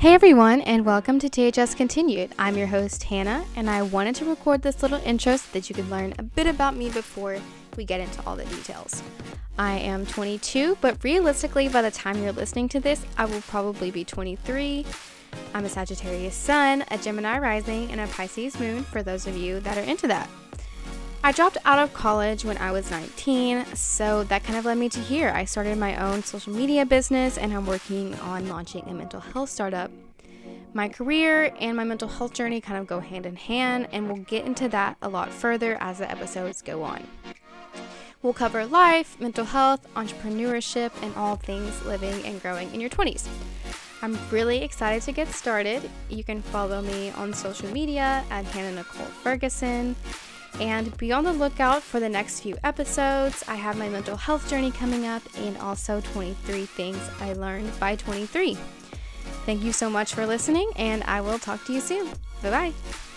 Hey everyone, and welcome to THS Continued. I'm your host, Hannah, and I wanted to record this little intro so that you can learn a bit about me before we get into all the details. I am 22, but realistically, by the time you're listening to this, I will probably be 23. I'm a Sagittarius Sun, a Gemini Rising, and a Pisces Moon for those of you that are into that. I dropped out of college when I was 19, so that kind of led me to here. I started my own social media business and I'm working on launching a mental health startup. My career and my mental health journey kind of go hand in hand, and we'll get into that a lot further as the episodes go on. We'll cover life, mental health, entrepreneurship, and all things living and growing in your 20s. I'm really excited to get started. You can follow me on social media at Hannah Nicole Ferguson and be on the lookout for the next few episodes. I have my mental health journey coming up and also 23 things I learned by 23. Thank you so much for listening, and I will talk to you soon. Bye bye.